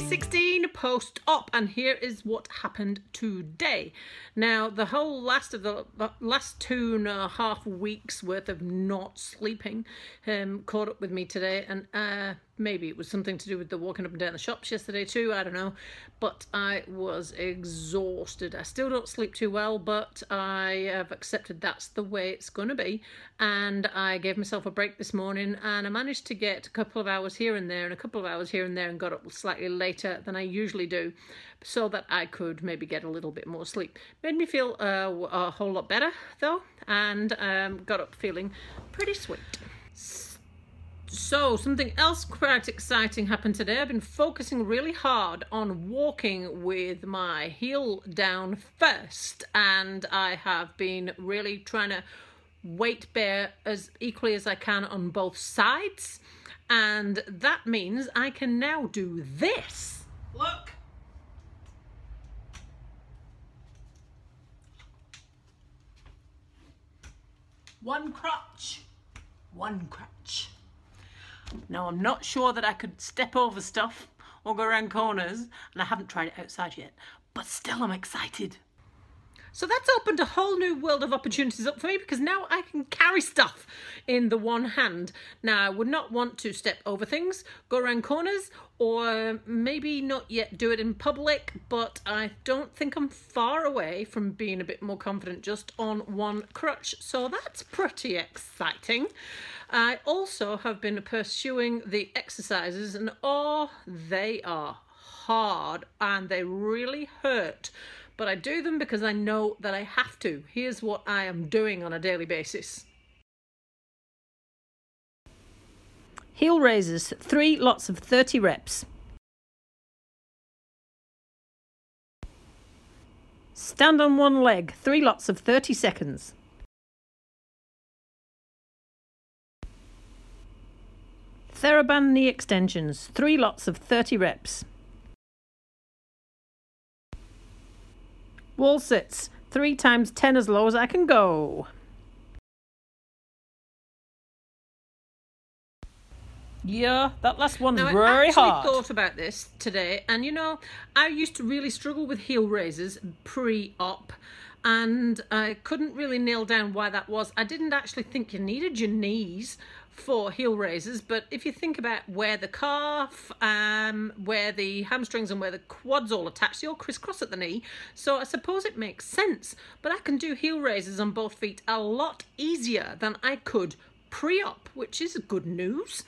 16 post op, and here is what happened today. Now, the whole last of the last two and a half weeks worth of not sleeping um, caught up with me today, and uh, maybe it was something to do with the walking up and down the shops yesterday too. I don't know, but I was exhausted. I still don't sleep too well, but I have accepted that's the way it's going to be, and I gave myself a break this morning, and I managed to get a couple of hours here and there, and a couple of hours here and there, and got up slightly later than I usually do so that I could maybe get a little bit more sleep. Made me feel uh, a whole lot better though, and um, got up feeling pretty sweet. So, something else quite exciting happened today. I've been focusing really hard on walking with my heel down first, and I have been really trying to weight bear as equally as I can on both sides and that means I can now do this. Look. One crutch, one crutch. Now I'm not sure that I could step over stuff or go around corners, and I haven't tried it outside yet, but still I'm excited. So that's opened a whole new world of opportunities up for me because now I can carry stuff in the one hand. Now, I would not want to step over things, go around corners, or maybe not yet do it in public, but I don't think I'm far away from being a bit more confident just on one crutch. So that's pretty exciting. I also have been pursuing the exercises, and oh, they are hard and they really hurt but I do them because I know that I have to. Here's what I am doing on a daily basis. Heel raises, three lots of 30 reps. Stand on one leg, three lots of 30 seconds. Theraband knee extensions, three lots of 30 reps. Wall sits. Three times ten as low as I can go. Yeah, that last one's now, very I hard. I thought about this today, and you know, I used to really struggle with heel raises pre-op, and I couldn't really nail down why that was. I didn't actually think you needed your knees for heel raises, but if you think about where the calf, um, where the hamstrings and where the quads all attach, all crisscross at the knee. So I suppose it makes sense. But I can do heel raises on both feet a lot easier than I could pre-op, which is good news.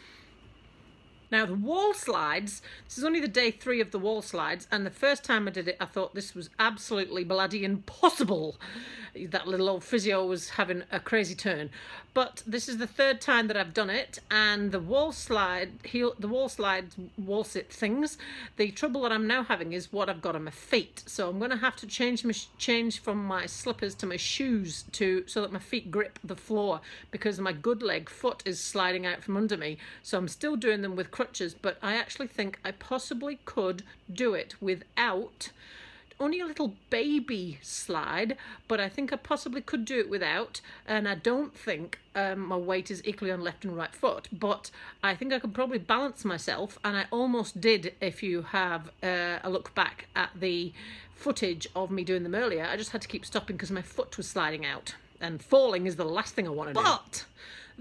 Now, the wall slides, this is only the day three of the wall slides, and the first time I did it, I thought this was absolutely bloody impossible. That little old physio was having a crazy turn. But this is the third time that I've done it, and the wall slide, heel, the wall slide, wall sit things, the trouble that I'm now having is what I've got on my feet. So I'm going to have to change my, change from my slippers to my shoes to so that my feet grip the floor because my good leg foot is sliding out from under me. So I'm still doing them with crutches, but I actually think I possibly could do it without only a little baby slide, but I think I possibly could do it without. And I don't think um, my weight is equally on left and right foot, but I think I could probably balance myself. And I almost did if you have uh, a look back at the footage of me doing them earlier. I just had to keep stopping because my foot was sliding out. And falling is the last thing I want to do. But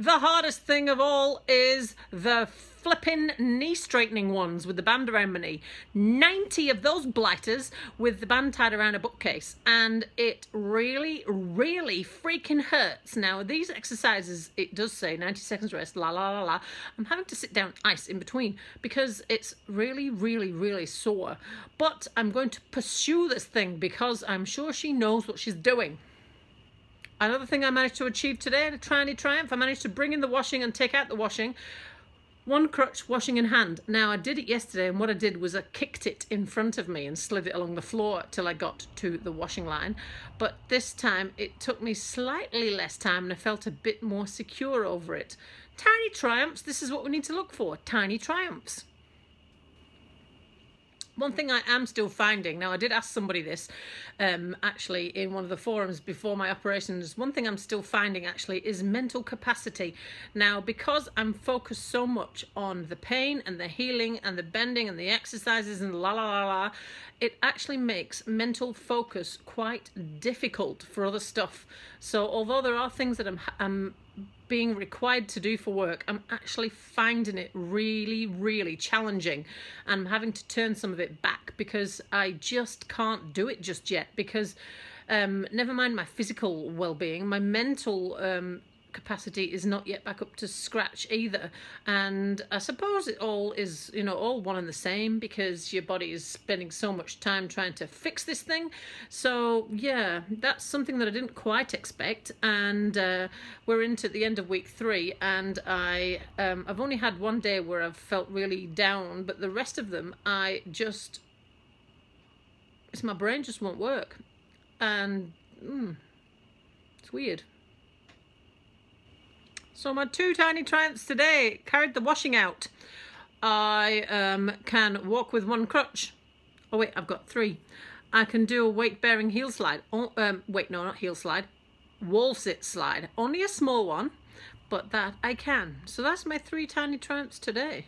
the hardest thing of all is the flipping knee straightening ones with the band around my knee. 90 of those blighters with the band tied around a bookcase. And it really, really freaking hurts. Now, these exercises, it does say 90 seconds rest, la la la la. I'm having to sit down ice in between because it's really, really, really sore. But I'm going to pursue this thing because I'm sure she knows what she's doing. Another thing I managed to achieve today, a tiny triumph, I managed to bring in the washing and take out the washing. One crutch washing in hand. Now I did it yesterday and what I did was I kicked it in front of me and slid it along the floor till I got to the washing line. But this time it took me slightly less time and I felt a bit more secure over it. Tiny triumphs, this is what we need to look for, tiny triumphs. One thing I am still finding now, I did ask somebody this um, actually in one of the forums before my operations. One thing I'm still finding actually is mental capacity. Now, because I'm focused so much on the pain and the healing and the bending and the exercises and la la la la, it actually makes mental focus quite difficult for other stuff. So, although there are things that I'm, I'm being required to do for work, I'm actually finding it really, really challenging. And I'm having to turn some of it back because I just can't do it just yet. Because, um, never mind my physical well being, my mental um, capacity is not yet back up to scratch either. And I suppose it all is, you know, all one and the same because your body is spending so much time trying to fix this thing. So, yeah, that's something that I didn't quite expect. And uh, we're into the end of week three, and I, um, I've only had one day where I've felt really down, but the rest of them, I just, it's my brain just won't work. And, mm, it's weird. So my two tiny triumphs today carried the washing out. I um, can walk with one crutch. Oh wait, I've got three. I can do a weight bearing heel slide. Oh, um, wait, no, not heel slide. Wall sit slide. Only a small one, but that I can. So that's my three tiny triumphs today.